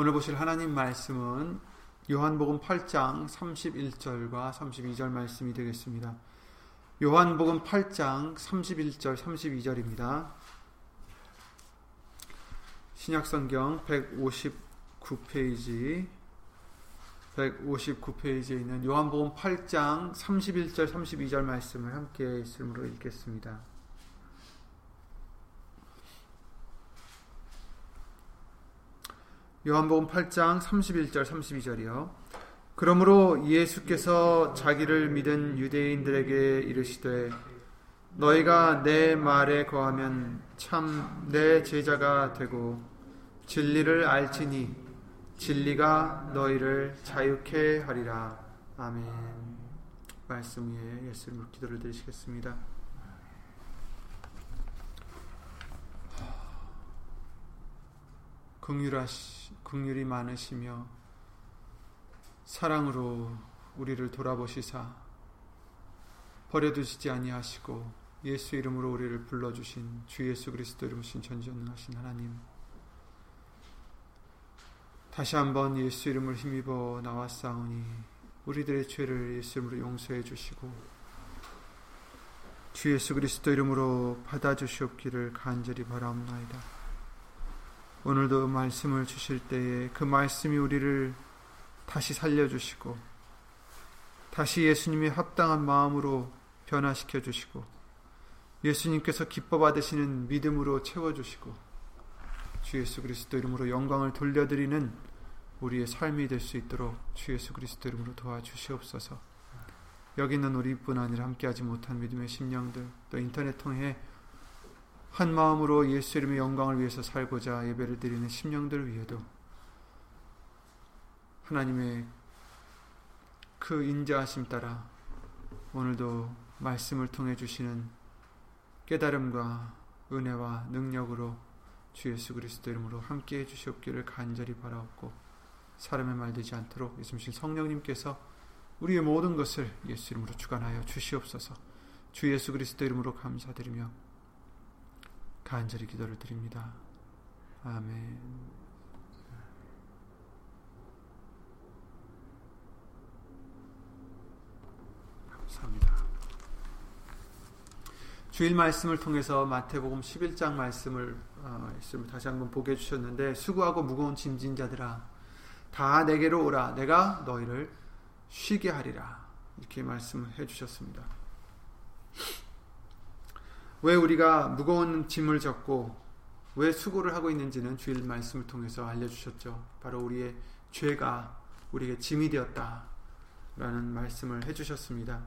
오늘 보실 하나님 말씀은 요한복음 8장 31절과 32절 말씀이 되겠습니다. 요한복음 8장 31절 32절입니다. 신약성경 159페이지 159페이지에 있는 요한복음 8장 31절 32절 말씀을 함께 있음으로 읽겠습니다. 요한복음 8장 31절 32절이요. 그러므로 예수께서 자기를 믿은 유대인들에게 이르시되 너희가 내 말에 거하면 참 내 제자가 되고 진리를 알지니 진리가 너희를 자유케 하리라. 아멘. 말씀 위에 예수님 기도를 드리시겠습니다. 긍휼하시 긍휼이 많으시며 사랑으로 우리를 돌아보시사 버려두시지 아니하시고 예수 이름으로 우리를 불러주신 주 예수 그리스도 이름으신 전전능하신 하나님 다시 한번 예수 이름을 힘입어 나왔사오니 우리들의 죄를 예수 이름으로 용서해 주시고 주 예수 그리스도 이름으로 받아주시옵기를 간절히 바라옵나이다. 오늘도 말씀을 주실 때에 그 말씀이 우리를 다시 살려주시고 다시 예수님이 합당한 마음으로 변화시켜 주시고 예수님께서 기뻐 받으시는 믿음으로 채워 주시고 주 예수 그리스도 이름으로 영광을 돌려드리는 우리의 삶이 될 수 있도록 주 예수 그리스도 이름으로 도와주시옵소서. 여기 있는 우리뿐 아니라 함께하지 못한 믿음의 심령들 또 인터넷 통해 한 마음으로 예수 이름의 영광을 위해서 살고자 예배를 드리는 심령들 위에도 하나님의 그 인자하심 따라 오늘도 말씀을 통해 주시는 깨달음과 은혜와 능력으로 주 예수 그리스도 이름으로 함께 해 주시옵기를 간절히 바라옵고 사람의 말 되지 않도록 예수님 성령님께서 우리의 모든 것을 예수 이름으로 주관하여 주시옵소서. 주 예수 그리스도 이름으로 감사드리며 간절히 기도를 드립니다. 아멘. 감사합니다. 주일 말씀을 통해서 마태복음 11장 말씀을 어, 다시 한번 보게 해주셨는데 수고하고 무거운 짐진 자들아 다 내게로 오라 내가 너희를 쉬게 하리라 이렇게 말씀해 주셨습니다. 왜 우리가 무거운 짐을 졌고 왜 수고를 하고 있는지는 주일 말씀을 통해서 알려주셨죠. 바로 우리의 죄가 우리에게 짐이 되었다 라는 말씀을 해주셨습니다.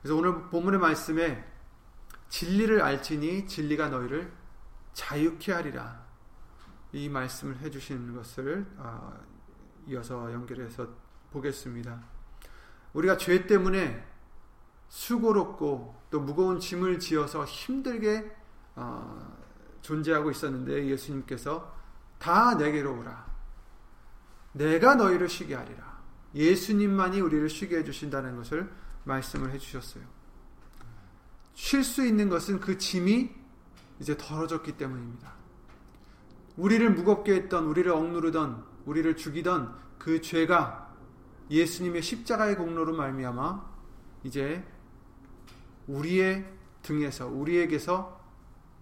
그래서 오늘 본문의 말씀에 진리를 알지니 진리가 너희를 자유케 하리라 이 말씀을 해주시는 것을 아, 이어서 연결해서 보겠습니다. 우리가 죄 때문에 수고롭고 또 무거운 짐을 지어서 힘들게 어, 존재하고 있었는데 예수님께서 다 내게로 오라. 내가 너희를 쉬게 하리라. 예수님만이 우리를 쉬게 해주신다는 것을 말씀을 해주셨어요. 쉴 수 있는 것은 그 짐이 이제 덜어졌기 때문입니다. 우리를 무겁게 했던, 우리를 억누르던, 우리를 죽이던 그 죄가 예수님의 십자가의 공로로 말미암아 이제 우리의 등에서 우리에게서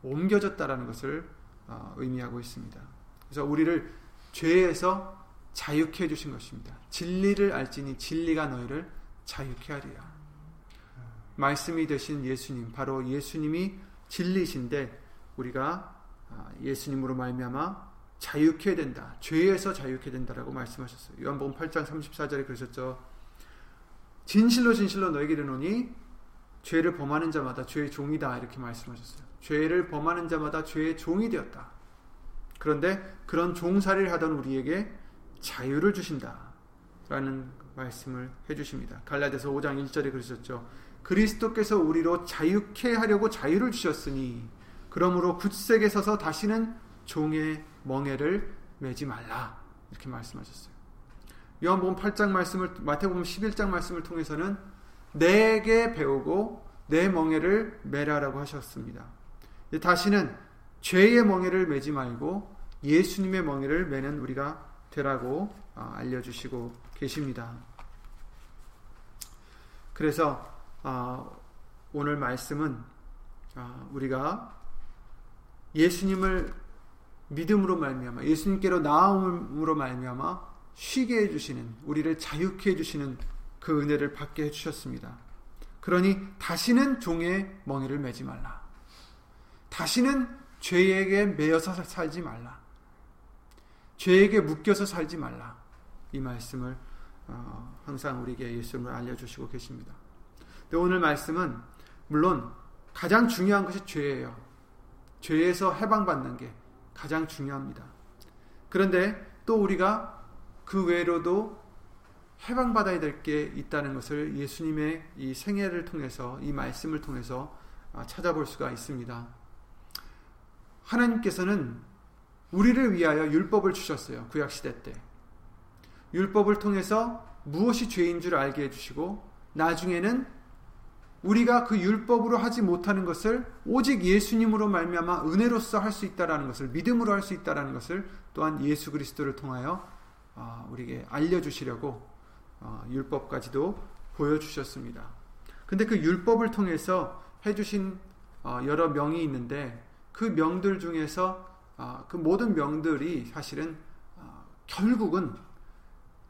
옮겨졌다라는 것을 어, 의미하고 있습니다. 그래서 우리를 죄에서 자유케 해 주신 것입니다. 진리를 알지니 진리가 너희를 자유케 하리라. 말씀이 되신 예수님 바로 예수님이 진리신데 우리가 아, 예수님으로 말미암아 자유케 된다. 죄에서 자유케 된다라고 말씀하셨어요. 요한복음 8장 34절에 그러셨죠. 진실로 진실로 너에게 이르노니 죄를 범하는 자마다 죄의 종이다 이렇게 말씀하셨어요. 죄를 범하는 자마다 죄의 종이 되었다. 그런데 그런 종살이를 하던 우리에게 자유를 주신다. 라는 말씀을 해 주십니다. 갈라디아서 5장 1절에 그러셨죠. 그리스도께서 우리로 자유케 하려고 자유를 주셨으니 그러므로 굳세게 서서 다시는 종의 멍에를 매지 말라. 이렇게 말씀하셨어요. 요한복음 8장 말씀을 마태복음 11장 말씀을 통해서는 내게 배우고 내 멍에를 매라라고 하셨습니다. 다시는 죄의 멍에를 매지 말고 예수님의 멍에를 매는 우리가 되라고 어, 알려주시고 계십니다. 그래서 어, 오늘 말씀은 어, 우리가 예수님을 믿음으로 말미암아 예수님께로 나옴으로 말미암아 쉬게 해주시는 우리를 자유케 해주시는 그 은혜를 받게 해주셨습니다. 그러니 다시는 종의 멍에를 매지 말라. 다시는 죄에게 매여서 살지 말라. 죄에게 묶여서 살지 말라. 이 말씀을 어, 항상 우리에게 예수님을 알려주시고 계십니다. 오늘 말씀은 물론 가장 중요한 것이 죄예요. 죄에서 해방받는 게 가장 중요합니다. 그런데 또 우리가 그 외로도 해방받아야 될 게 있다는 것을 예수님의 이 생애를 통해서 이 말씀을 통해서 아, 찾아볼 수가 있습니다. 하나님께서는 우리를 위하여 율법을 주셨어요. 구약 시대 때. 율법을 통해서 무엇이 죄인 줄 알게 해 주시고 나중에는 우리가 그 율법으로 하지 못하는 것을 오직 예수님으로 말미암아 은혜로서 할수 있다라는 것을 믿음으로 할 수 있다라는 것을 또한 예수 그리스도를 통하여 아, 우리에게 알려 주시려고 어, 율법까지도 보여주셨습니다. 근데 그 율법을 통해서 해주신 어, 여러 명이 있는데 그 명들 중에서 어, 그 모든 명들이 사실은 결국은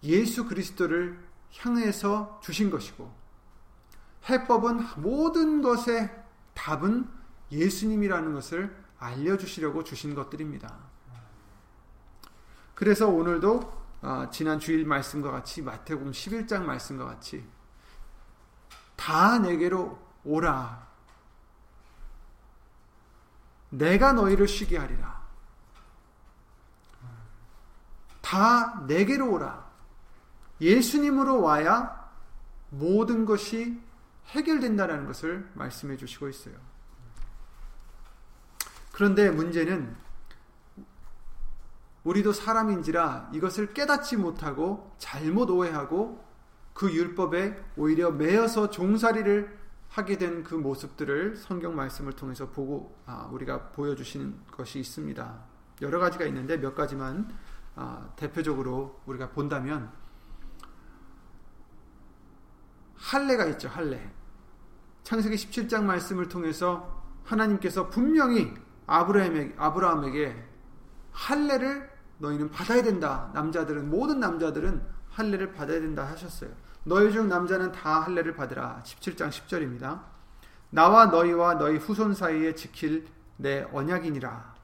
예수 그리스도를 향해서 주신 것이고 해법은 모든 것의 답은 예수님이라는 것을 알려주시려고 주신 것들입니다. 그래서 오늘도 어, 지난 주일 말씀과 같이 마태복음 11장 말씀과 같이 다 내게로 오라. 내가 너희를 쉬게 하리라. 다 내게로 오라. 예수님으로 와야 모든 것이 해결된다는 것을 말씀해 주시고 있어요. 그런데 문제는 우리도 사람인지라 이것을 깨닫지 못하고 잘못 오해하고 그 율법에 오히려 매여서 종살이를 하게 된 그 모습들을 성경 말씀을 통해서 보고 아, 우리가 보여주시는 것이 있습니다. 여러 가지가 있는데 몇 가지만 아, 대표적으로 우리가 본다면 할례가 있죠. 할례. 창세기 17장 말씀을 통해서 하나님께서 분명히 아브라함에게, 아브라함에게 할례를 너희는 받아야 된다. 남자들은 모든 남자들은 할례를 받아야 된다 하셨어요. 너희 중 남자는 다 할례를 받으라. 17장 10절입니다. 나와 너희와 너희 후손 사이에 지킬 내 언약이니라.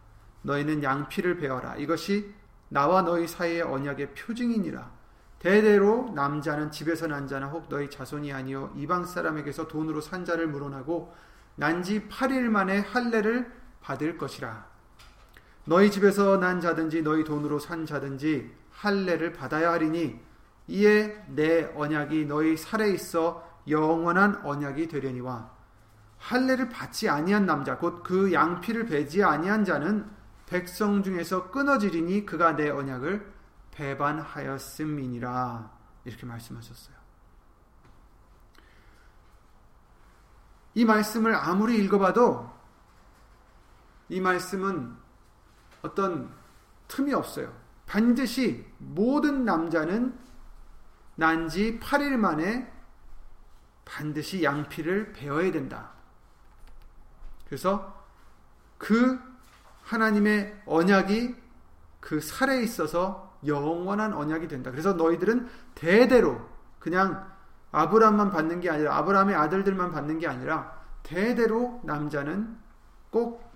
너희는 양피를 베어라. 이것이 나와 너희 사이의 언약의 표징이니라. 대대로 남자는 집에서 난 자나 혹 너희 자손이 아니요 이방 사람에게서 돈으로 산 자를 물어나고 난 지 8일 만에 할례를 받을 것이라. 너희 집에서 난 자든지 너희 돈으로 산 자든지 할례를 받아야 하리니 이에 내 언약이 너희 살에 있어 영원한 언약이 되려니와 할례를 받지 아니한 남자 곧 그 양피를 베지 아니한 자는 백성 중에서 끊어지리니 그가 내 언약을 배반하였음이니라 이렇게 말씀하셨어요. 이 말씀을 아무리 읽어봐도 이 말씀은 어떤 틈이 없어요. 반드시 모든 남자는 난지 8일 만에 반드시 양피를 베어야 된다. 그래서 그 하나님의 언약이 그 살에 있어서 영원한 언약이 된다. 그래서 너희들은 대대로 그냥 아브라함만 받는 게 아니라 아브라함의 아들들만 받는 게 아니라 대대로 남자는 꼭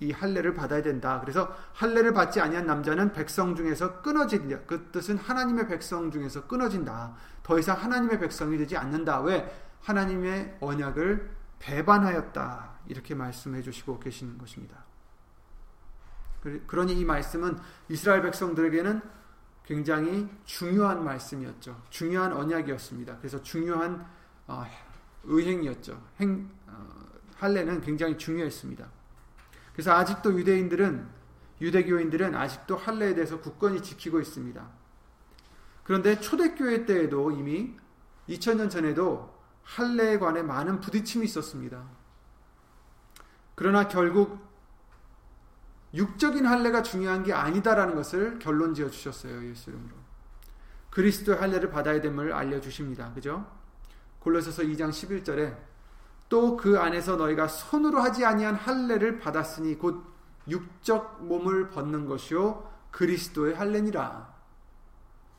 이 할례를 받아야 된다. 그래서 할례를 받지 아니한 남자는 백성 중에서 끊어진다. 그 뜻은 하나님의 백성 중에서 끊어진다. 더 이상 하나님의 백성이 되지 않는다. 왜? 하나님의 언약을 배반하였다. 이렇게 말씀해 주시고 계시는 것입니다. 그러니 이 말씀은 이스라엘 백성들에게는 굉장히 중요한 말씀이었죠. 중요한 언약이었습니다. 그래서 중요한 어, 의행이었죠. 행, 어, 할례는 굉장히 중요했습니다. 그래서 아직도 유대인들은 유대교인들은 아직도 할례에 대해서 굳건히 지키고 있습니다. 그런데 초대교회 때에도 이미 2000년 전에도 할례에 관해 많은 부딪힘이 있었습니다. 그러나 결국 육적인 할례가 중요한 게 아니다라는 것을 결론 지어 주셨어요. 예수 이름으로. 그리스도의 할례를 받아야 됨을 알려 주십니다. 그죠? 골로새서 2장 11절에 또 그 안에서 너희가 손으로 하지 아니한 할례를 받았으니 곧 육적 몸을 벗는 것이요 그리스도의 할례니라.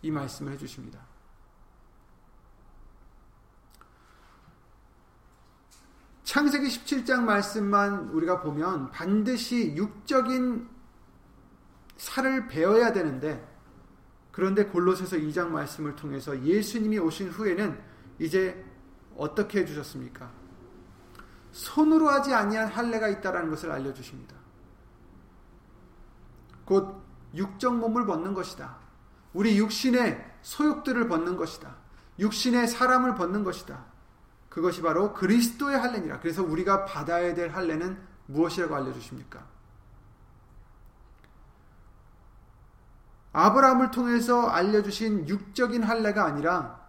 이 말씀을 해 주십니다. 창세기 17장 말씀만 우리가 보면 반드시 육적인 살을 배워야 되는데 그런데 골로새서 2장 말씀을 통해서 예수님이 오신 후에는 이제 어떻게 해 주셨습니까? 손으로 하지 아니한 할례가 있다라는 것을 알려 주십니다. 곧 육적 몸을 벗는 것이다. 우리 육신의 소욕들을 벗는 것이다. 육신의 사람을 벗는 것이다. 그것이 바로 그리스도의 할례니라. 그래서 우리가 받아야 될 할례는 무엇이라고 알려 주십니까? 아브라함을 통해서 알려 주신 육적인 할례가 아니라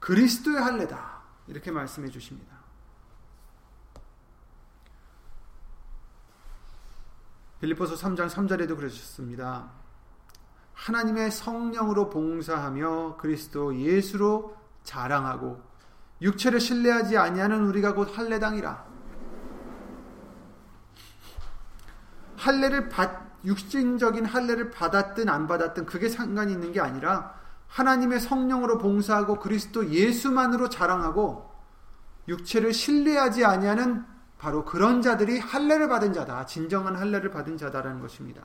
그리스도의 할례다. 이렇게 말씀해 주십니다. 빌리포서 3장 3절에도 그러셨습니다. 하나님의 성령으로 봉사하며 그리스도 예수로 자랑하고 육체를 신뢰하지 아니하는 우리가 곧 할례당이라. 할례를 받 육신적인 할례를 받았든 안 받았든 그게 상관이 있는 게 아니라 하나님의 성령으로 봉사하고 그리스도 예수만으로 자랑하고 육체를 신뢰하지 아니하는 바로 그런 자들이 할례를 받은 자다. 진정한 할례를 받은 자다라는 것입니다.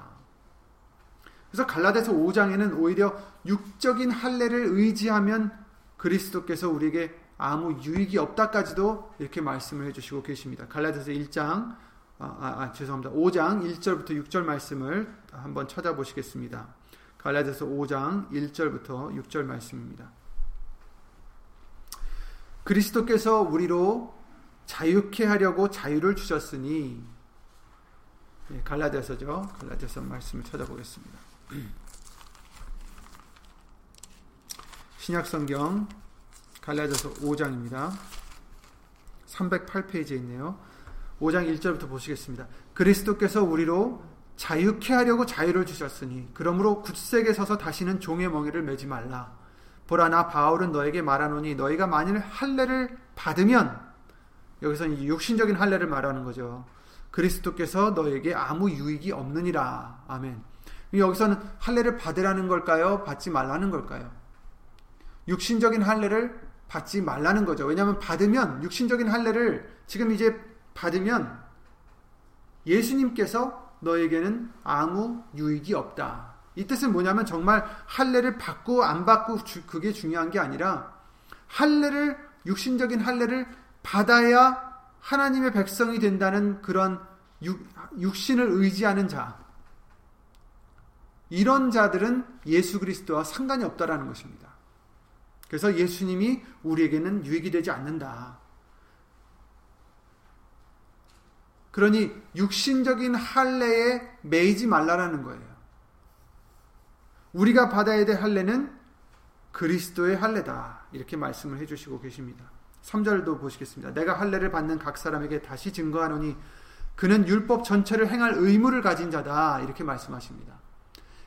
그래서 갈라디아서 5장에는 오히려 육적인 할례를 의지하면 그리스도께서 우리에게 아무 유익이 없다까지도 이렇게 말씀을 해주시고 계십니다. 갈라디아서 1장 아, 아, 아, 죄송합니다. 5장 1절부터 6절 말씀을 한번 찾아보시겠습니다. 갈라디아서 5장 1절부터 6절 말씀입니다. 그리스도께서 우리로 자유케 하려고 자유를 주셨으니 네, 갈라디아서죠. 갈라디아서 말씀을 찾아보겠습니다. 신약 성경 갈라디아서 5장입니다. 308페이지에 있네요. 5장 1절부터 보시겠습니다. 그리스도께서 우리로 자유케 하려고 자유를 주셨으니 그러므로 굳세게 서서 다시는 종의 멍에를 매지 말라. 보라 나 바울은 너에게 말하노니 너희가 만일 할례를 받으면 여기서 육신적인 할례를 말하는 거죠. 그리스도께서 너에게 아무 유익이 없느니라. 아멘. 여기서는 할례를 받으라는 걸까요? 받지 말라는 걸까요? 육신적인 할례를 받지 말라는 거죠. 왜냐하면 받으면 육신적인 할례를 지금 이제 받으면 예수님께서 너에게는 아무 유익이 없다. 이 뜻은 뭐냐면 정말 할례를 받고 안 받고 그게 중요한 게 아니라 할례를 육신적인 할례를 받아야 하나님의 백성이 된다는 그런 육, 육신을 의지하는 자 이런 자들은 예수 그리스도와 상관이 없다라는 것입니다. 그래서 예수님이 우리에게는 유익이 되지 않는다. 그러니 육신적인 할례에 매이지 말라라는 거예요. 우리가 받아야 될 할례는 그리스도의 할례다. 이렇게 말씀을 해 주시고 계십니다. 3절도 보시겠습니다. 내가 할례를 받는 각 사람에게 다시 증거하노니 그는 율법 전체를 행할 의무를 가진 자다. 이렇게 말씀하십니다.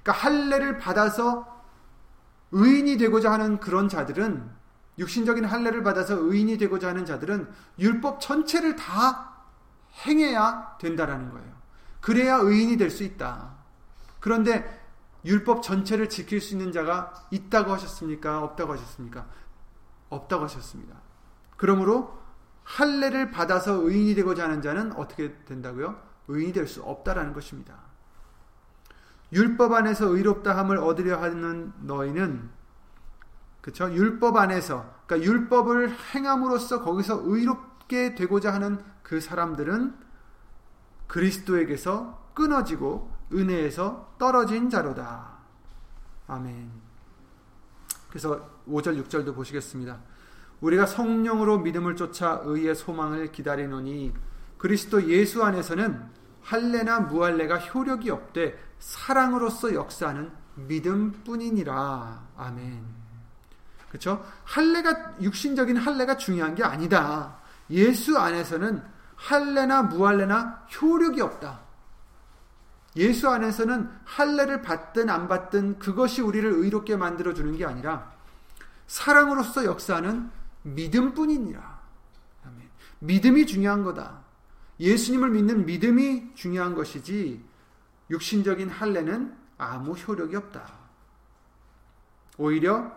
그러니까 할례를 받아서 의인이 되고자 하는 그런 자들은 육신적인 할례를 받아서 의인이 되고자 하는 자들은 율법 전체를 다 행해야 된다라는 거예요. 그래야 의인이 될 수 있다. 그런데 율법 전체를 지킬 수 있는 자가 있다고 하셨습니까? 없다고 하셨습니까? 없다고 하셨습니다. 그러므로 할례를 받아서 의인이 되고자 하는 자는 어떻게 된다고요? 의인이 될 수 없다라는 것입니다. 율법 안에서 의롭다 함을 얻으려 하는 너희는 그렇죠? 율법 안에서 그러니까 율법을 행함으로써 거기서 의롭게 되고자 하는 그 사람들은 그리스도에게서 끊어지고 은혜에서 떨어진 자로다. 아멘. 그래서 5절 6절도 보시겠습니다. 우리가 성령으로 믿음을 쫓아 의의 소망을 기다리노니 그리스도 예수 안에서는 할례나 무할례가 효력이 없되 사랑으로서 역사하는 믿음뿐이니라. 아멘. 그렇죠? 할례가 육신적인 할례가 중요한 게 아니다. 예수 안에서는 할례나 무할례나 효력이 없다. 예수 안에서는 할례를 받든 안 받든 그것이 우리를 의롭게 만들어 주는 게 아니라 사랑으로서 역사하는 믿음뿐이니라. 믿음이 중요한 거다. 예수님을 믿는 믿음이 중요한 것이지 육신적인 할례는 아무 효력이 없다. 오히려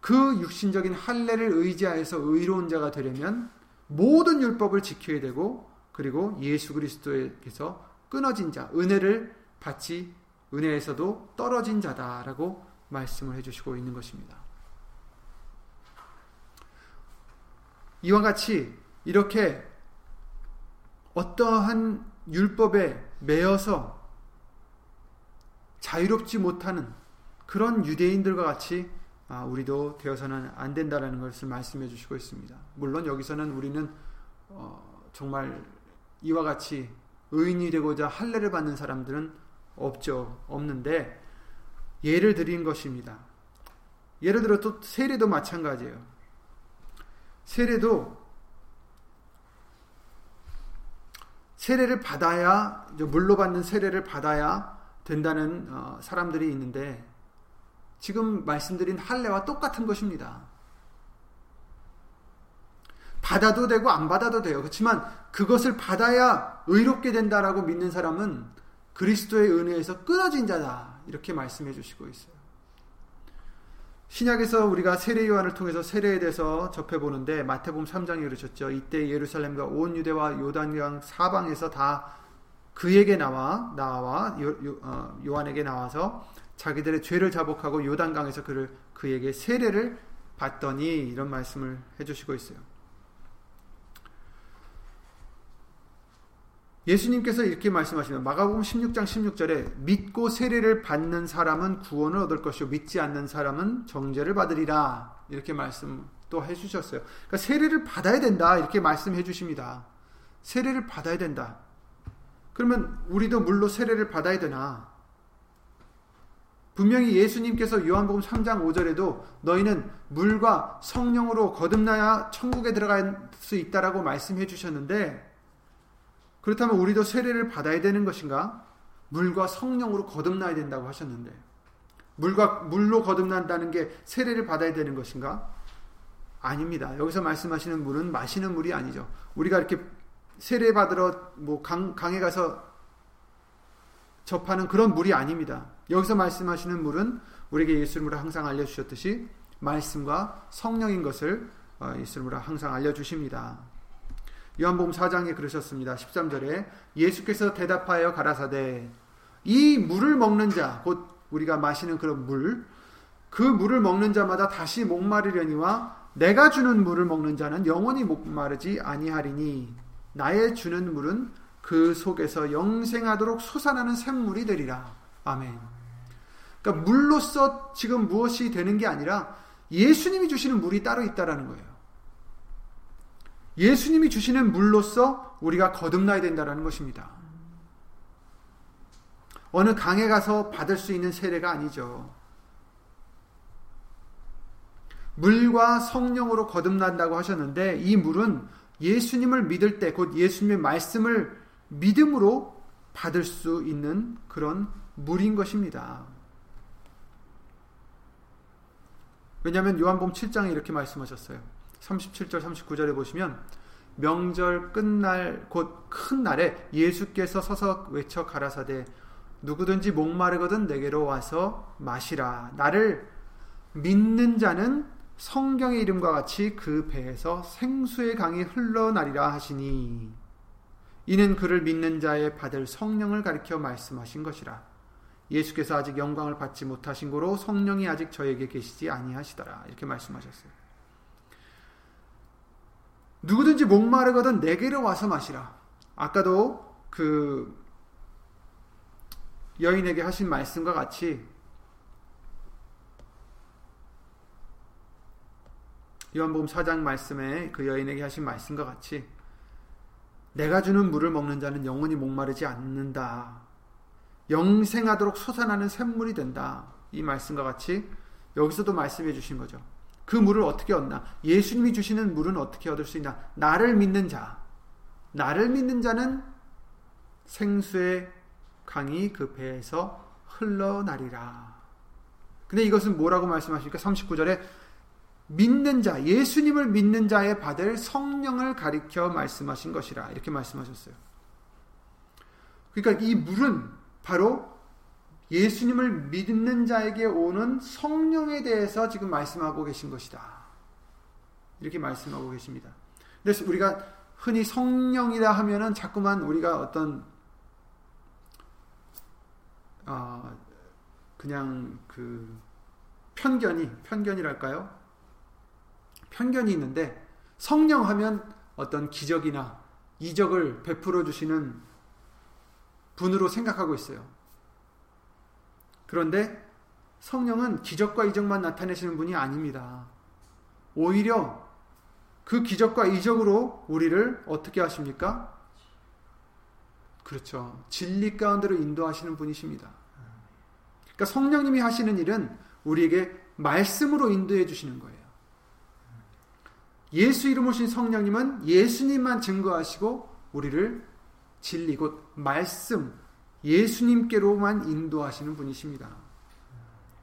그 육신적인 할례를 의지하여서 의로운 자가 되려면 모든 율법을 지켜야 되고 그리고 예수 그리스도에게서 끊어진 자, 은혜를 받지 은혜에서도 떨어진 자다라고 말씀을 해주시고 있는 것입니다. 이와 같이 이렇게 어떠한 율법에 매여서 자유롭지 못하는 그런 유대인들과 같이 아, 우리도 되어서는 안 된다라는 것을 말씀해 주시고 있습니다. 물론 여기서는 우리는 어, 정말 이와 같이 의인이 되고자 할례를 받는 사람들은 없죠. 없는데 예를 드린 것입니다. 예를 들어 또 세례도 마찬가지예요. 세례도 세례를 받아야 물로 받는 세례를 받아야 된다는 어, 사람들이 있는데 지금 말씀드린 할례와 똑같은 것입니다. 받아도 되고 안 받아도 돼요. 그렇지만 그것을 받아야 의롭게 된다라고 믿는 사람은 그리스도의 은혜에서 끊어진 자다. 이렇게 말씀해 주시고 있어요. 신약에서 우리가 세례 요한을 통해서 세례에 대해서 접해 보는데 마태복음 3장에 그러셨죠. 이때 예루살렘과 온 유대와 요단강 사방에서 다 그에게 나와 나와 요, 요, 어, 요한에게 나와서 자기들의 죄를 자복하고 요단강에서 그를 그에게 세례를 받더니 이런 말씀을 해주시고 있어요. 예수님께서 이렇게 말씀하시면 마가복음 16장 16절에 믿고 세례를 받는 사람은 구원을 얻을 것이요 믿지 않는 사람은 정죄를 받으리라 이렇게 말씀 또 해주셨어요. 그러니까 세례를 받아야 된다 이렇게 말씀해 주십니다. 세례를 받아야 된다. 그러면 우리도 물로 세례를 받아야 되나? 분명히 예수님께서 요한복음 3장 5절에도 너희는 물과 성령으로 거듭나야 천국에 들어갈 수 있다라고 말씀해 주셨는데 그렇다면 우리도 세례를 받아야 되는 것인가? 물과 성령으로 거듭나야 된다고 하셨는데 물과 물로 거듭난다는 게 세례를 받아야 되는 것인가? 아닙니다. 여기서 말씀하시는 물은 마시는 물이 아니죠. 우리가 이렇게 세례 받으러 뭐 강, 강에 가서 접하는 그런 물이 아닙니다. 여기서 말씀하시는 물은 우리에게 예수님으로 항상 알려주셨듯이 말씀과 성령인 것을 어, 예수님으로 항상 알려주십니다. 요한복음 4장에 그러셨습니다. 13절에 예수께서 대답하여 가라사대 이 물을 먹는 자 곧 우리가 마시는 그런 물 그 물을 먹는 자마다 다시 목마르려니와 내가 주는 물을 먹는 자는 영원히 목마르지 아니하리니 나의 주는 물은 그 속에서 영생하도록 솟아나는 샘물이 되리라. 아멘. 그러니까 물로서 지금 무엇이 되는 게 아니라 예수님이 주시는 물이 따로 있다라는 거예요. 예수님이 주시는 물로서 우리가 거듭나야 된다는 것입니다. 어느 강에 가서 받을 수 있는 세례가 아니죠. 물과 성령으로 거듭난다고 하셨는데 이 물은 예수님을 믿을 때 곧 예수님의 말씀을 믿음으로 받을 수 있는 그런 물인 것입니다. 왜냐하면 요한복음 7장에 이렇게 말씀하셨어요. 37절 39절에 보시면 명절 끝날 곧 큰 날에 예수께서 서서 외쳐 가라사대 누구든지 목마르거든 내게로 와서 마시라. 나를 믿는 자는 성경의 이름과 같이 그 배에서 생수의 강이 흘러나리라 하시니 이는 그를 믿는 자의 받을 성령을 가리켜 말씀하신 것이라. 예수께서 아직 영광을 받지 못하신 고로 성령이 아직 저에게 계시지 아니하시더라. 이렇게 말씀하셨어요. 누구든지 목마르거든 내게로 와서 마시라. 아까도 그 여인에게 하신 말씀과 같이 요한복음 4장 말씀에 그 여인에게 하신 말씀과 같이 내가 주는 물을 먹는 자는 영원히 목마르지 않는다. 영생하도록 솟아나는 샘물이 된다. 이 말씀과 같이 여기서도 말씀해 주신 거죠. 그 물을 어떻게 얻나? 예수님이 주시는 물은 어떻게 얻을 수 있나? 나를 믿는 자. 나를 믿는 자는 생수의 강이 그 배에서 흘러나리라. 근데 이것은 뭐라고 말씀하십니까? 39절에 믿는 자, 예수님을 믿는 자의 받을 성령을 가리켜 말씀하신 것이라. 이렇게 말씀하셨어요. 그러니까 이 물은 바로 예수님을 믿는 자에게 오는 성령에 대해서 지금 말씀하고 계신 것이다. 이렇게 말씀하고 계십니다. 그래서 우리가 흔히 성령이라 하면은 자꾸만 우리가 어떤 어, 그냥 그 편견이 편견이랄까요? 편견이 있는데 성령 하면 어떤 기적이나 이적을 베풀어 주시는 분으로 생각하고 있어요. 그런데 성령은 기적과 이적만 나타내시는 분이 아닙니다. 오히려 그 기적과 이적으로 우리를 어떻게 하십니까? 그렇죠. 진리 가운데로 인도하시는 분이십니다. 그러니까 성령님이 하시는 일은 우리에게 말씀으로 인도해 주시는 거예요. 예수 이름 오신 성령님은 예수님만 증거하시고 우리를 진리 곧 말씀 예수님께로만 인도하시는 분이십니다.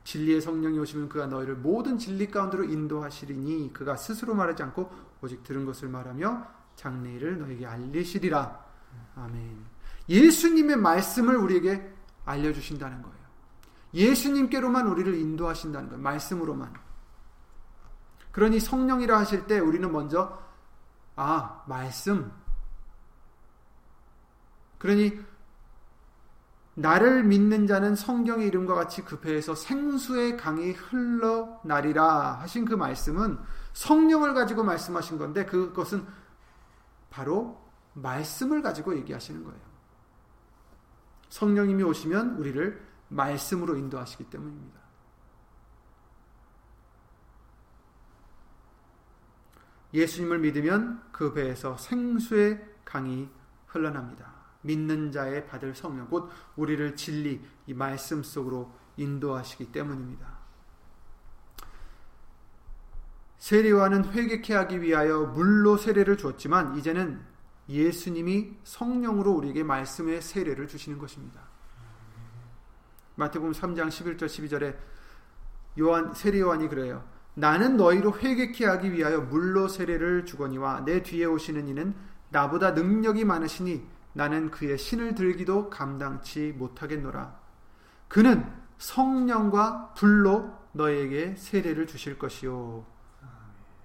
진리의 성령이 오시면 그가 너희를 모든 진리 가운데로 인도하시리니 그가 스스로 말하지 않고 오직 들은 것을 말하며 장래일을 너에게 알리시리라. 아멘. 예수님의 말씀을 우리에게 알려주신다는 거예요. 예수님께로만 우리를 인도하신다는 거예요. 말씀으로만. 그러니 성령이라 하실 때 우리는 먼저 아 말씀. 그러니 나를 믿는 자는 성경의 이름과 같이 그 배에서 생수의 강이 흘러나리라 하신 그 말씀은 성령을 가지고 말씀하신 건데 그것은 바로 말씀을 가지고 얘기하시는 거예요. 성령님이 오시면 우리를 말씀으로 인도하시기 때문입니다. 예수님을 믿으면 그 배에서 생수의 강이 흘러납니다. 믿는 자의 받을 성령, 곧 우리를 진리, 이 말씀 속으로 인도하시기 때문입니다. 세례와는 회개케 하기 위하여 물로 세례를 주었지만 이제는 예수님이 성령으로 우리에게 말씀의 세례를 주시는 것입니다. 마태복음 3장 11절 12절에 요한 세례 요한이 그래요. 나는 너희로 회개케 하기 위하여 물로 세례를 주거니와 내 뒤에 오시는 이는 나보다 능력이 많으시니 나는 그의 신을 들기도 감당치 못하겠노라. 그는 성령과 불로 너에게 세례를 주실 것이요.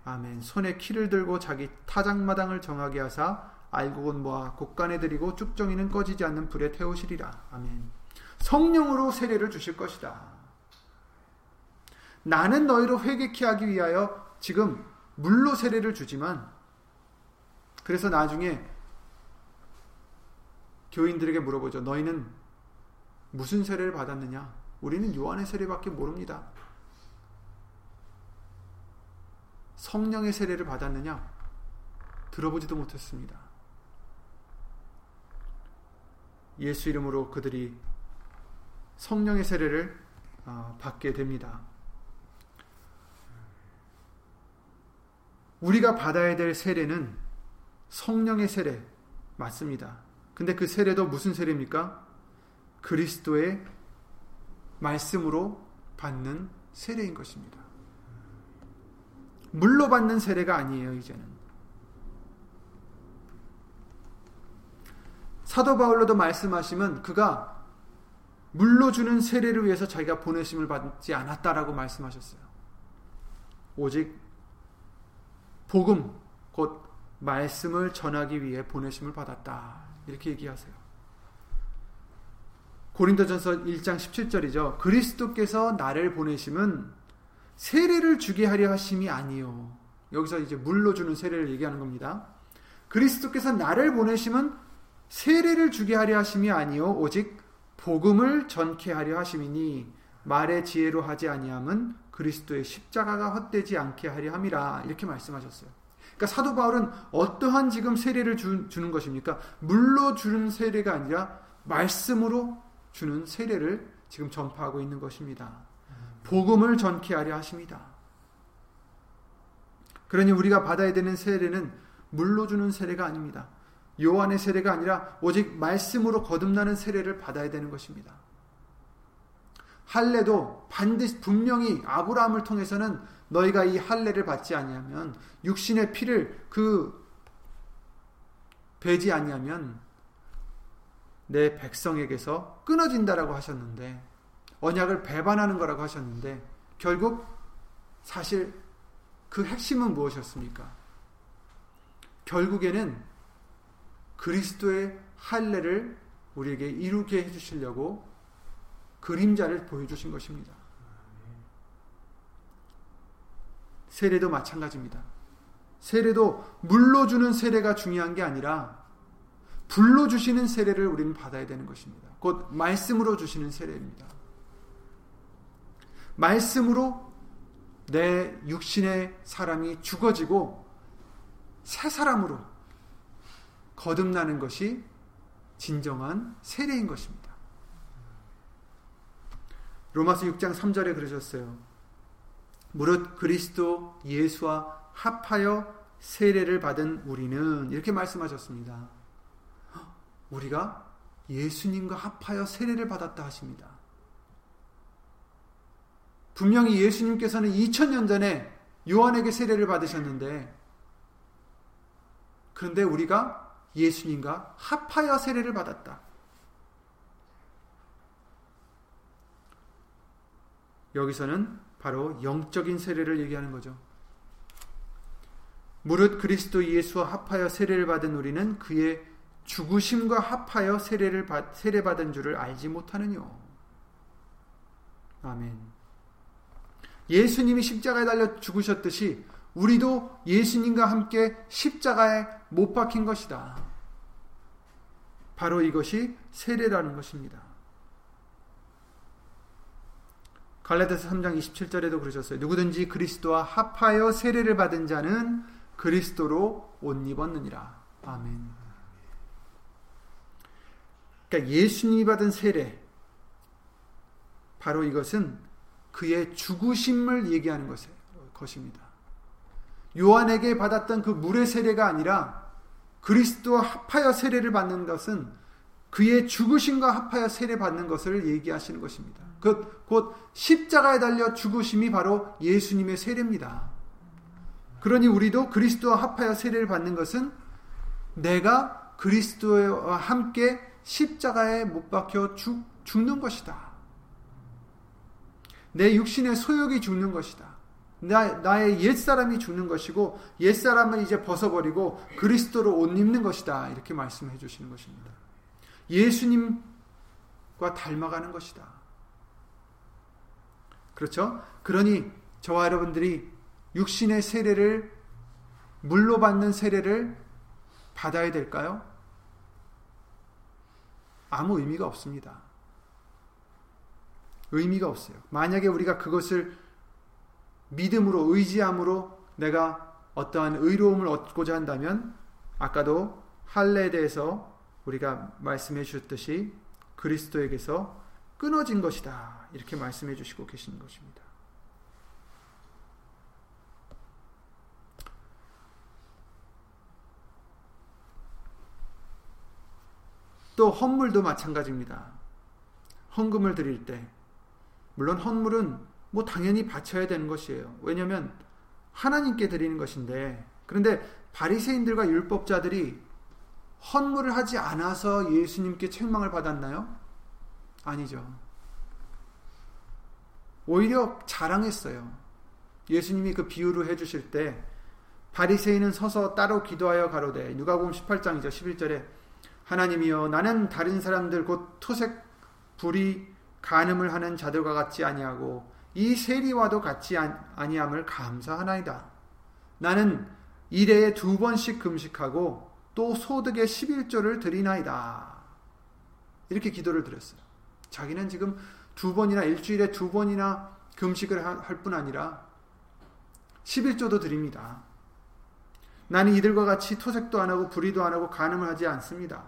아멘. 손에 키를 들고 자기 타작마당을 정하게 하사 알곡은 모아 곡간에 들이고 쭉정이는 꺼지지 않는 불에 태우시리라. 아멘. 성령으로 세례를 주실 것이다. 나는 너희로 회개케 하기 위하여 지금 물로 세례를 주지만 그래서 나중에 교인들에게 물어보죠. 너희는 무슨 세례를 받았느냐? 우리는 요한의 세례밖에 모릅니다. 성령의 세례를 받았느냐? 들어보지도 못했습니다. 예수 이름으로 그들이 성령의 세례를 어, 받게 됩니다. 우리가 받아야 될 세례는 성령의 세례 맞습니다. 근데 그 세례도 무슨 세례입니까? 그리스도의 말씀으로 받는 세례인 것입니다. 물로 받는 세례가 아니에요, 이제는. 사도 바울로도 말씀하시면 그가 물로 주는 세례를 위해서 자기가 보내심을 받지 않았다라고 말씀하셨어요. 오직 복음, 곧 말씀을 전하기 위해 보내심을 받았다. 이렇게 얘기하세요. 고린도전서 1장 17절이죠. 그리스도께서 나를 보내심은 세례를 주게 하려 하심이 아니요. 여기서 이제 물로 주는 세례를 얘기하는 겁니다. 그리스도께서 나를 보내심은 세례를 주게 하려 하심이 아니요 오직 복음을 전케 하려 하심이니 말의 지혜로 하지 아니함은 그리스도의 십자가가 헛되지 않게 하려 함이라 이렇게 말씀하셨어요. 그러니까 사도 바울은 어떠한 지금 세례를 주, 주는 것입니까? 물로 주는 세례가 아니라 말씀으로 주는 세례를 지금 전파하고 있는 것입니다. 복음을 전케 하려 하십니다. 그러니 우리가 받아야 되는 세례는 물로 주는 세례가 아닙니다. 요한의 세례가 아니라 오직 말씀으로 거듭나는 세례를 받아야 되는 것입니다. 할례도 반드시 분명히 아브라함을 통해서는 너희가 이 할례를 받지 아니하면 육신의 피를 그 베지 아니하면 내 백성에게서 끊어진다라고 하셨는데 언약을 배반하는 거라고 하셨는데 결국 사실 그 핵심은 무엇이었습니까? 결국에는 그리스도의 할례를 우리에게 이루게 해 주시려고 그림자를 보여 주신 것입니다. 세례도 마찬가지입니다. 세례도 물로 주는 세례가 중요한 게 아니라 불로 주시는 세례를 우리는 받아야 되는 것입니다. 곧 말씀으로 주시는 세례입니다. 말씀으로 내 육신의 사람이 죽어지고 새 사람으로 거듭나는 것이 진정한 세례인 것입니다. 로마서 6장 3절에 그러셨어요. 무릇 그리스도 예수와 합하여 세례를 받은 우리는 이렇게 말씀하셨습니다. 우리가 예수님과 합하여 세례를 받았다 하십니다. 분명히 예수님께서는 2000년 전에 요한에게 세례를 받으셨는데 그런데 우리가 예수님과 합하여 세례를 받았다. 여기서는 바로 영적인 세례를 얘기하는 거죠. 무릇 그리스도 예수와 합하여 세례를 받은 우리는 그의 죽으심과 합하여 세례를 받, 세례 받은 줄을 알지 못하느뇨. 아멘. 예수님이 십자가에 달려 죽으셨듯이 우리도 예수님과 함께 십자가에 못 박힌 것이다. 바로 이것이 세례라는 것입니다. 갈라디아서 3장 27절에도 그러셨어요. 누구든지 그리스도와 합하여 세례를 받은 자는 그리스도로 옷 입었느니라. 아멘. 그러니까 예수님이 받은 세례 바로 이것은 그의 죽으심을 얘기하는 것입니다. 요한에게 받았던 그 물의 세례가 아니라 그리스도와 합하여 세례를 받는 것은 그의 죽으심과 합하여 세례 받는 것을 얘기하시는 것입니다. 그, 곧 십자가에 달려 죽으심이 바로 예수님의 세례입니다. 그러니 우리도 그리스도와 합하여 세례를 받는 것은 내가 그리스도와 함께 십자가에 못 박혀 죽, 죽는 것이다. 내 육신의 소욕이 죽는 것이다. 나, 나의 옛사람이 죽는 것이고 옛사람을 이제 벗어버리고 그리스도로 옷 입는 것이다. 이렇게 말씀해 주시는 것입니다. 예수님과 닮아가는 것이다. 그렇죠? 그러니 저와 여러분들이 육신의 세례를 물로 받는 세례를 받아야 될까요? 아무 의미가 없습니다. 의미가 없어요. 만약에 우리가 그것을 믿음으로 의지함으로 내가 어떠한 의로움을 얻고자 한다면 아까도 할례에 대해서 우리가 말씀해 주셨듯이 그리스도에게서 끊어진 것이다. 이렇게 말씀해 주시고 계시는 것입니다. 또 헌물도 마찬가지입니다. 헌금을 드릴 때 물론 헌물은 뭐 당연히 바쳐야 되는 것이에요. 왜냐하면 하나님께 드리는 것인데 그런데 바리새인들과 율법자들이 헌물을 하지 않아서 예수님께 책망을 받았나요? 아니죠. 오히려 자랑했어요. 예수님이 그 비유를 해주실 때 바리새인은 서서 따로 기도하여 가로되 누가복음 18장이죠 11절에 하나님이여 나는 다른 사람들 곧 토색 불이 간음을 하는 자들과 같지 아니하고 이 세리와도 같지 아니함을 감사하나이다. 나는 일해에 두 번씩 금식하고 또 소득의 11조를 드리나이다. 이렇게 기도를 드렸어요. 자기는 지금 두 번이나 일주일에 두 번이나 금식을 할 뿐 아니라 11조도 드립니다. 나는 이들과 같이 토색도 안 하고 불의도 안 하고 간음을 하지 않습니다.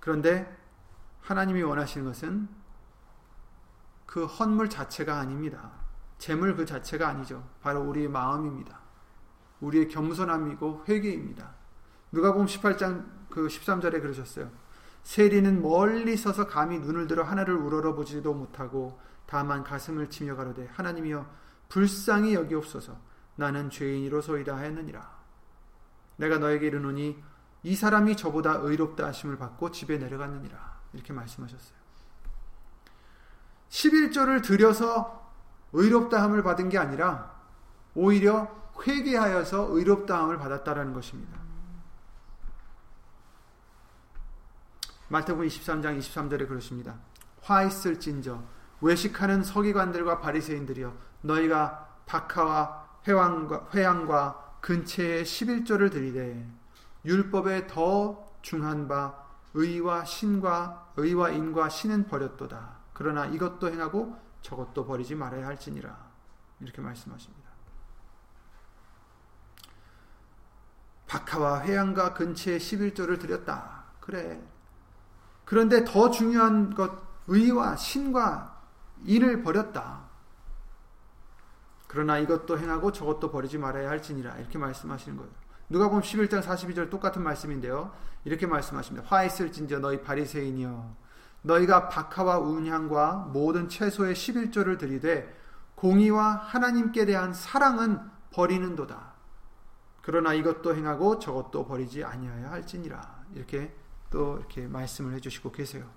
그런데 하나님이 원하시는 것은 그 헌물 자체가 아닙니다. 재물 그 자체가 아니죠. 바로 우리의 마음입니다. 우리의 겸손함이고 회개입니다. 누가복음 18장 그 13절에 그러셨어요. 세리는 멀리 서서 감히 눈을 들어 하나를 우러러 보지도 못하고 다만 가슴을 치며 가로되 하나님이여 불쌍히 여기옵소서 나는 죄인이로소이다 하였느니라. 내가 너에게 이르노니 이 사람이 저보다 의롭다 하심을 받고 집에 내려갔느니라. 이렇게 말씀하셨어요. 11조를 들여서 의롭다함을 받은 게 아니라 오히려 회개하여서 의롭다함을 받았다라는 것입니다. 마태복음 23장 23절에 그러십니다. 화 있을진저 외식하는 서기관들과 바리새인들이여 너희가 박하와 회왕과, 회양과 근처에 11조를 드리되 율법에 더 중한 바 의와 신과 의와 인과 신은 버렸도다. 그러나 이것도 행하고 저것도 버리지 말아야 할지니라. 이렇게 말씀하십니다. 박하와 회양과 근처에 11조를 드렸다. 그래. 그런데 더 중요한 것 의와 신과 인을 버렸다. 그러나 이것도 행하고 저것도 버리지 말아야 할지니라. 이렇게 말씀하시는 거예요. 누가 보면 11장 42절 똑같은 말씀인데요. 이렇게 말씀하십니다. 화 있을진저 너희 바리새인이여 너희가 박하와 운향과 모든 채소의 11조를 들이되 공의와 하나님께 대한 사랑은 버리는도다. 그러나 이것도 행하고 저것도 버리지 아니하여 할지니라. 이렇게 또 이렇게 말씀을 해 주시고 계세요.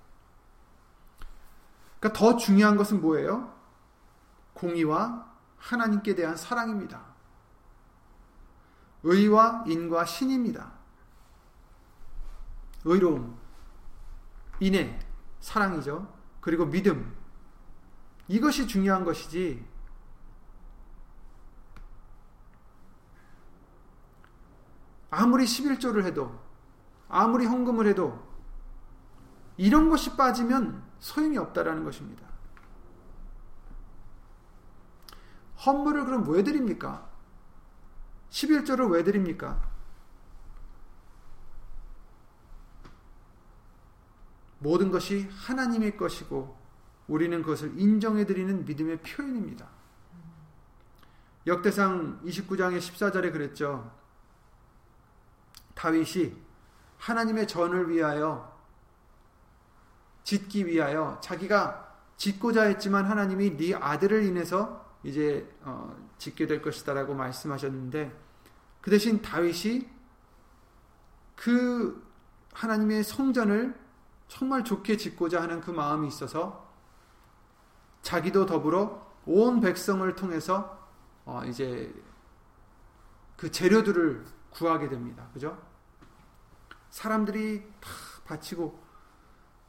그러니까 더 중요한 것은 뭐예요? 공의와 하나님께 대한 사랑입니다. 의와 인과 신입니다. 의로움, 인애, 사랑이죠. 그리고 믿음. 이것이 중요한 것이지. 아무리 11조를 해도, 아무리 헌금을 해도, 이런 것이 빠지면 소용이 없다라는 것입니다. 헌물을 그럼 왜 드립니까? 11조를 왜 드립니까? 모든 것이 하나님의 것이고 우리는 그것을 인정해 드리는 믿음의 표현입니다. 역대상 29장의 14절에 그랬죠. 다윗이 하나님의 전을 위하여 짓기 위하여 자기가 짓고자 했지만 하나님이 네 아들을 인해서 이제 어, 짓게 될 것이다라고 말씀하셨는데 그 대신 다윗이 그 하나님의 성전을 정말 좋게 짓고자 하는 그 마음이 있어서 자기도 더불어 온 백성을 통해서 어 이제 그 재료들을 구하게 됩니다. 그죠? 사람들이 다 바치고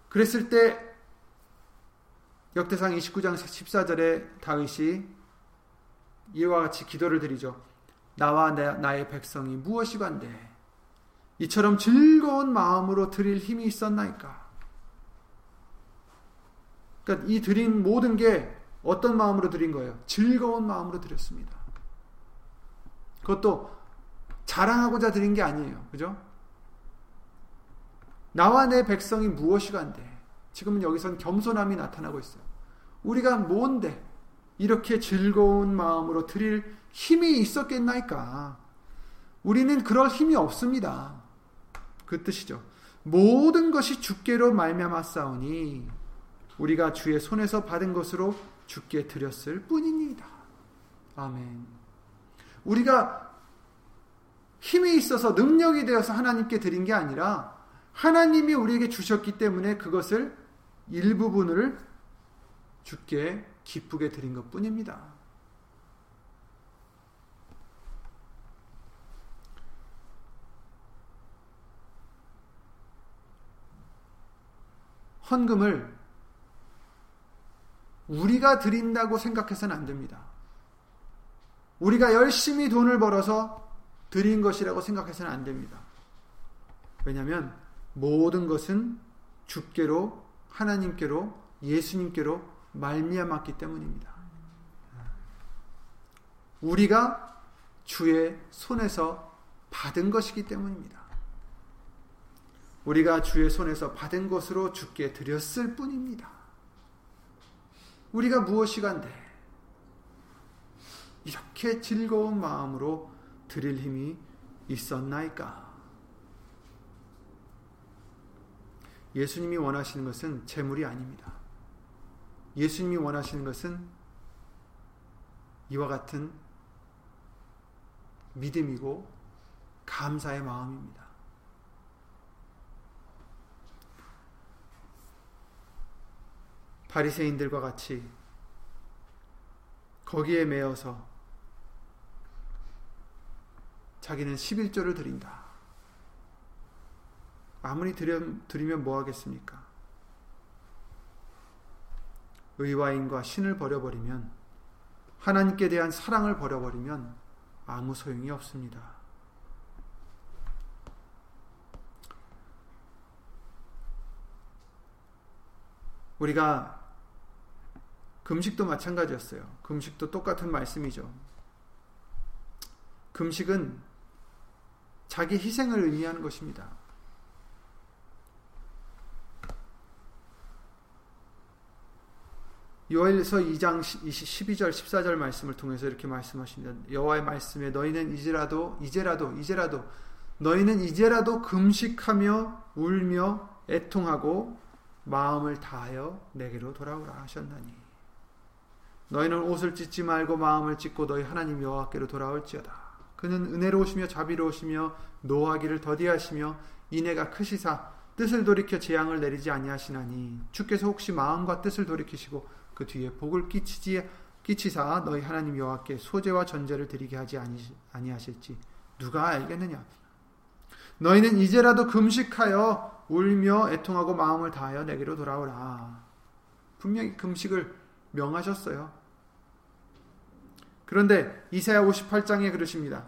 그랬을 때 역대상 29장 14절에 다윗이 이와 같이 기도를 드리죠. 나와 나 의 백성이 무엇이 관대 이처럼 즐거운 마음으로 드릴 힘이 있었나이까? 그러니까 이 드린 모든 게 어떤 마음으로 드린 거예요? 즐거운 마음으로 드렸습니다. 그것도 자랑하고자 드린 게 아니에요. 그죠? 나와 내 백성이 무엇이간데? 지금은 여기선 겸손함이 나타나고 있어요. 우리가 뭔데 이렇게 즐거운 마음으로 드릴 힘이 있었겠나이까? 우리는 그럴 힘이 없습니다. 그 뜻이죠. 모든 것이 주께로 말미암았사오니 우리가 주의 손에서 받은 것으로 주께 드렸을 뿐입니다. 아멘. 우리가 힘이 있어서 능력이 되어서 하나님께 드린 게 아니라 하나님이 우리에게 주셨기 때문에 그것을 일부분을 주께 기쁘게 드린 것 뿐입니다. 헌금을 우리가 드린다고 생각해서는 안 됩니다. 우리가 열심히 돈을 벌어서 드린 것이라고 생각해서는 안 됩니다. 왜냐하면 모든 것은 주께로 하나님께로 예수님께로 말미암았기 때문입니다. 우리가 주의 손에서 받은 것이기 때문입니다. 우리가 주의 손에서 받은 것으로 주께 드렸을 뿐입니다. 우리가 무엇이간데 이렇게 즐거운 마음으로 드릴 힘이 있었나이까? 예수님이 원하시는 것은 재물이 아닙니다. 예수님이 원하시는 것은 이와 같은 믿음이고 감사의 마음입니다. 바리새인들과 같이 거기에 매여서 자기는 11조를 드린다. 아무리 드리면 뭐 하겠습니까? 의와인과 신을 버려버리면 하나님께 대한 사랑을 버려버리면 아무 소용이 없습니다. 우리가 금식도 마찬가지였어요. 금식도 똑같은 말씀이죠. 금식은 자기 희생을 의미하는 것입니다. 요엘서 2장 12절 14절 말씀을 통해서 이렇게 말씀하십니다. 여호와의 말씀에 너희는 이제라도 이제라도 이제라도 너희는 이제라도 금식하며 울며 애통하고 마음을 다하여 내게로 돌아오라 하셨나니 너희는 옷을 찢지 말고 마음을 찢고 너희 하나님 여호와께로 돌아올지어다 그는 은혜로우시며 자비로우시며 노하기를 더디하시며 인애가 크시사 뜻을 돌이켜 재앙을 내리지 아니하시나니 주께서 혹시 마음과 뜻을 돌이키시고 그 뒤에 복을 끼치지 끼치사 너희 하나님 여호와께 소재와 전제를 드리게 하지 아니, 아니하실지 누가 알겠느냐 너희는 이제라도 금식하여 울며 애통하고 마음을 다하여 내게로 돌아오라. 분명히 금식을 명하셨어요. 그런데 이사야 58장에 그러십니다.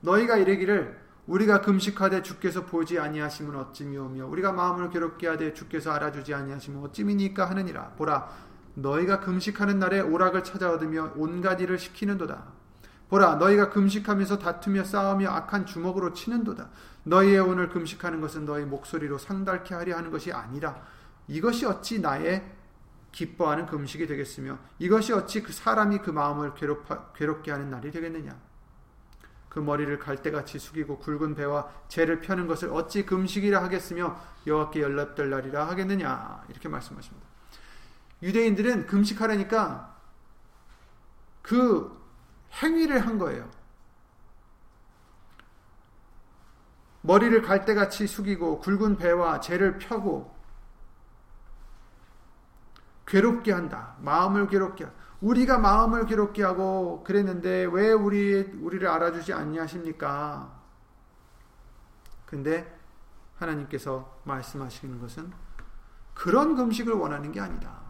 너희가 이르기를 우리가 금식하되 주께서 보지 아니하시면 어찌미오며 우리가 마음을 괴롭게 하되 주께서 알아주지 아니하시면 어찌미니까 하느니라. 보라 너희가 금식하는 날에 오락을 찾아 얻으며 온갖 일을 시키는도다. 보라 너희가 금식하면서 다투며 싸우며 악한 주먹으로 치는도다. 너희의 오늘 금식하는 것은 너희 목소리로 상달케 하려 하는 것이 아니라 이것이 어찌 나의 기뻐하는 금식이 되겠으며 이것이 어찌 그 사람이 그 마음을 괴롭하, 괴롭게 하는 날이 되겠느냐 그 머리를 갈대같이 숙이고 굵은 배와 재를 펴는 것을 어찌 금식이라 하겠으며 여호와께 연락될 날이라 하겠느냐 이렇게 말씀하십니다. 유대인들은 금식하려니까 그 행위를 한 거예요. 머리를 갈대같이 숙이고 굵은 배와 재를 펴고 괴롭게 한다. 마음을 괴롭게 우리가 마음을 괴롭게 하고 그랬는데 왜 우리 우리를 알아주지 않냐십니까? 근데 하나님께서 말씀하시는 것은 그런 금식을 원하는 게 아니다.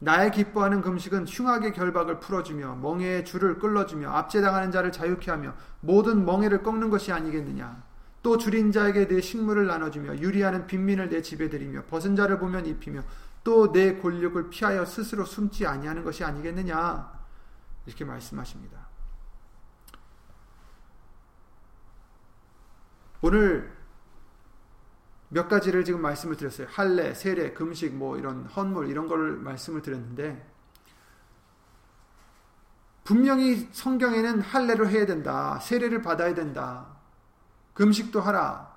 나의 기뻐하는 금식은 흉악의 결박을 풀어주며 멍해의 줄을 끌어주며 압제당하는 자를 자유케 하며 모든 멍해를 꺾는 것이 아니겠느냐. 또 줄인 자에게 내 식물을 나눠주며 유리하는 빈민을 내 집에 들이며 벗은 자를 보면 입히며 또 내 권력을 피하여 스스로 숨지 아니하는 것이 아니겠느냐. 이렇게 말씀하십니다. 오늘 몇 가지를 지금 말씀을 드렸어요. 할례, 세례, 금식, 뭐 이런 헌물 이런 걸 말씀을 드렸는데 분명히 성경에는 할례를 해야 된다. 세례를 받아야 된다. 금식도 하라.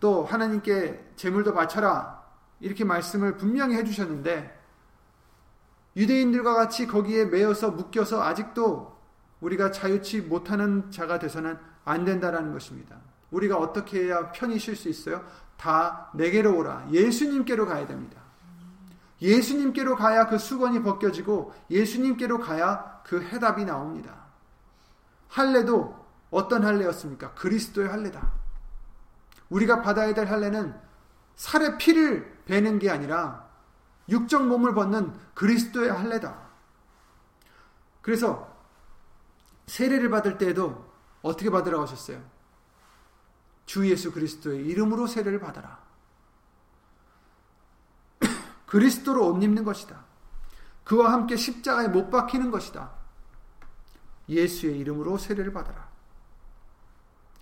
또 하나님께 제물도 바쳐라. 이렇게 말씀을 분명히 해주셨는데 유대인들과 같이 거기에 매여서 묶여서 아직도 우리가 자유치 못하는 자가 돼서는 안 된다라는 것입니다. 우리가 어떻게 해야 편히 쉴 수 있어요? 다 내게로 오라. 예수님께로 가야 됩니다. 예수님께로 가야 그 수건이 벗겨지고 예수님께로 가야 그 해답이 나옵니다. 할례도 어떤 할례였습니까? 그리스도의 할례다. 우리가 받아야 될 할례는 살의 피를 베는 게 아니라 육적 몸을 벗는 그리스도의 할례다. 그래서 세례를 받을 때에도 어떻게 받으라고 하셨어요? 주 예수 그리스도의 이름으로 세례를 받아라. 그리스도로 옷 입는 것이다. 그와 함께 십자가에 못 박히는 것이다. 예수의 이름으로 세례를 받아라.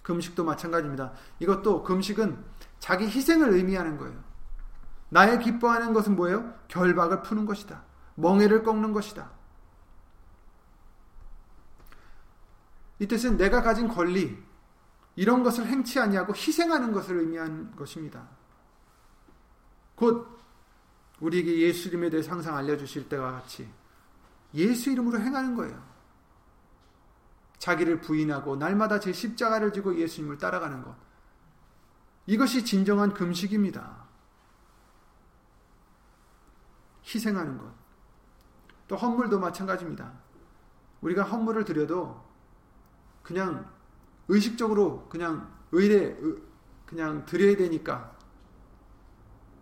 금식도 마찬가지입니다. 이것도 금식은 자기 희생을 의미하는 거예요. 나의 기뻐하는 것은 뭐예요? 결박을 푸는 것이다. 멍해를 꺾는 것이다. 이 뜻은 내가 가진 권리 이런 것을 행치 아니하고 희생하는 것을 의미한 것입니다. 곧 우리에게 예수 이름에 대해 항상 알려주실 때와 같이 예수 이름으로 행하는 거예요. 자기를 부인하고 날마다 제 십자가를 지고 예수님을 따라가는 것. 이것이 진정한 금식입니다. 희생하는 것. 또 헌물도 마찬가지입니다. 우리가 헌물을 드려도 그냥 의식적으로 그냥 의례 그냥 드려야 되니까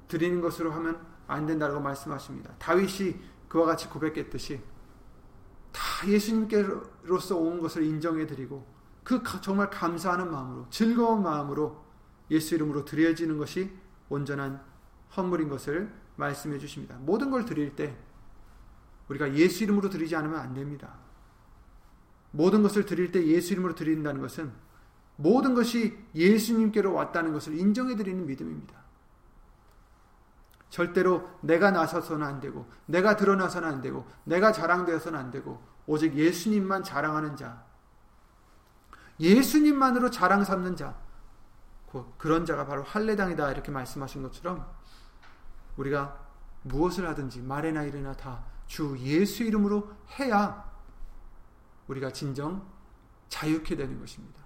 드리는 것으로 하면 안 된다고 말씀하십니다. 다윗이 그와 같이 고백했듯이 다 예수님께로서 온 것을 인정해 드리고 그 정말 감사하는 마음으로 즐거운 마음으로 예수 이름으로 드려지는 것이 온전한 헌물인 것을 말씀해 주십니다. 모든 걸 드릴 때 우리가 예수 이름으로 드리지 않으면 안 됩니다. 모든 것을 드릴 때 예수 이름으로 드린다는 것은 모든 것이 예수님께로 왔다는 것을 인정해 드리는 믿음입니다. 절대로 내가 나서서는 안 되고 내가 드러나서는 안 되고 내가 자랑되어서는 안 되고 오직 예수님만 자랑하는 자 예수님만으로 자랑 삼는 자 그런 자가 바로 할례당이다 이렇게 말씀하신 것처럼 우리가 무엇을 하든지 말이나 일이나 다 주 예수 이름으로 해야 우리가 진정 자유케 되는 것입니다.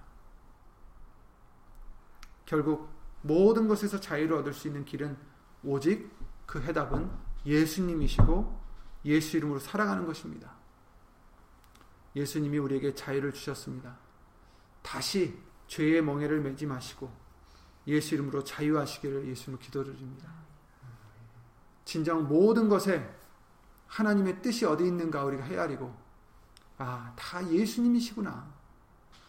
결국 모든 것에서 자유를 얻을 수 있는 길은 오직 그 해답은 예수님이시고 예수 이름으로 살아가는 것입니다. 예수님이 우리에게 자유를 주셨습니다. 다시 죄의 멍에를 매지 마시고 예수 이름으로 자유하시기를 예수님으로 기도드립니다. 진정 모든 것에 하나님의 뜻이 어디 있는가 우리가 헤아리고 아, 다 예수님이시구나.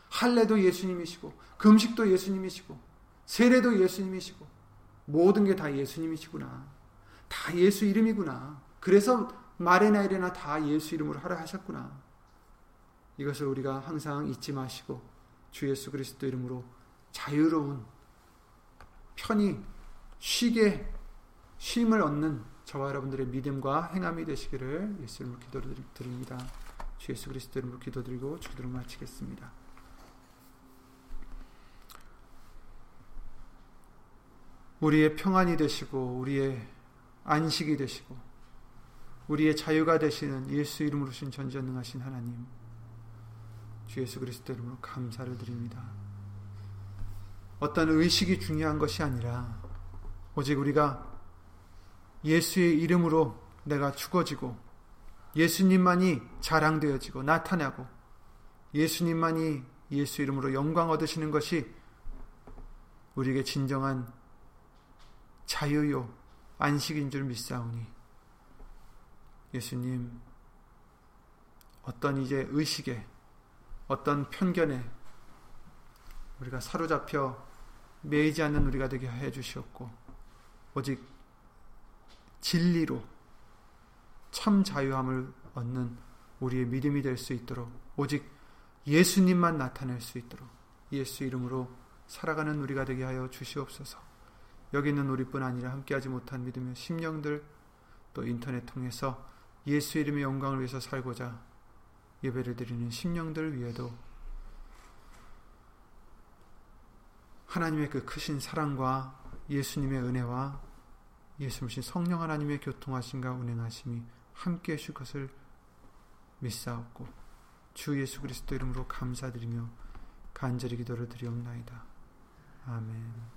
할례도 예수님이시고 금식도 예수님이시고 세례도 예수님이시고 모든 게 다 예수님이시구나. 다 예수 이름이구나. 그래서 말이나 이래나 다 예수 이름으로 하라 하셨구나. 이것을 우리가 항상 잊지 마시고 주 예수 그리스도 이름으로 자유로운 편히 쉬게 쉼을 얻는 저와 여러분들의 믿음과 행함이 되시기를 예수 이름으로 기도드립니다. 주 예수 그리스도 이름으로 기도드리고 주기도를 마치겠습니다. 우리의 평안이 되시고 우리의 안식이 되시고 우리의 자유가 되시는 예수 이름으로 신 전전능하신 하나님 주 예수 그리스도 이름으로 감사를 드립니다. 어떤 의식이 중요한 것이 아니라 오직 우리가 예수의 이름으로 내가 죽어지고 예수님만이 자랑되어지고 나타나고 예수님만이 예수 이름으로 영광 얻으시는 것이 우리에게 진정한 자유요 안식인 줄 믿사오니 예수님 어떤 이제 의식에 어떤 편견에 우리가 사로잡혀 매이지 않는 우리가 되게 해 주시었고 오직 진리로 참 자유함을 얻는 우리의 믿음이 될 수 있도록 오직 예수님만 나타낼 수 있도록 예수 이름으로 살아가는 우리가 되게 하여 주시옵소서. 여기 있는 우리뿐 아니라 함께하지 못한 믿음의 심령들 또 인터넷 통해서 예수 이름의 영광을 위해서 살고자 예배를 드리는 심령들 위에도 하나님의 그 크신 사랑과 예수님의 은혜와 예수님 성령 하나님의 교통하심과 운행하심이 함께 해줄 것을 믿사옵고 주 예수 그리스도 이름으로 감사드리며 간절히 기도를 드리옵나이다. 아멘.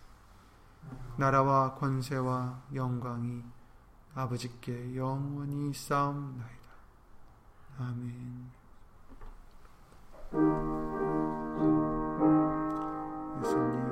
나라와 권세와 영광이 아버지께 영원히 싸움나이다. 아멘. 예수님,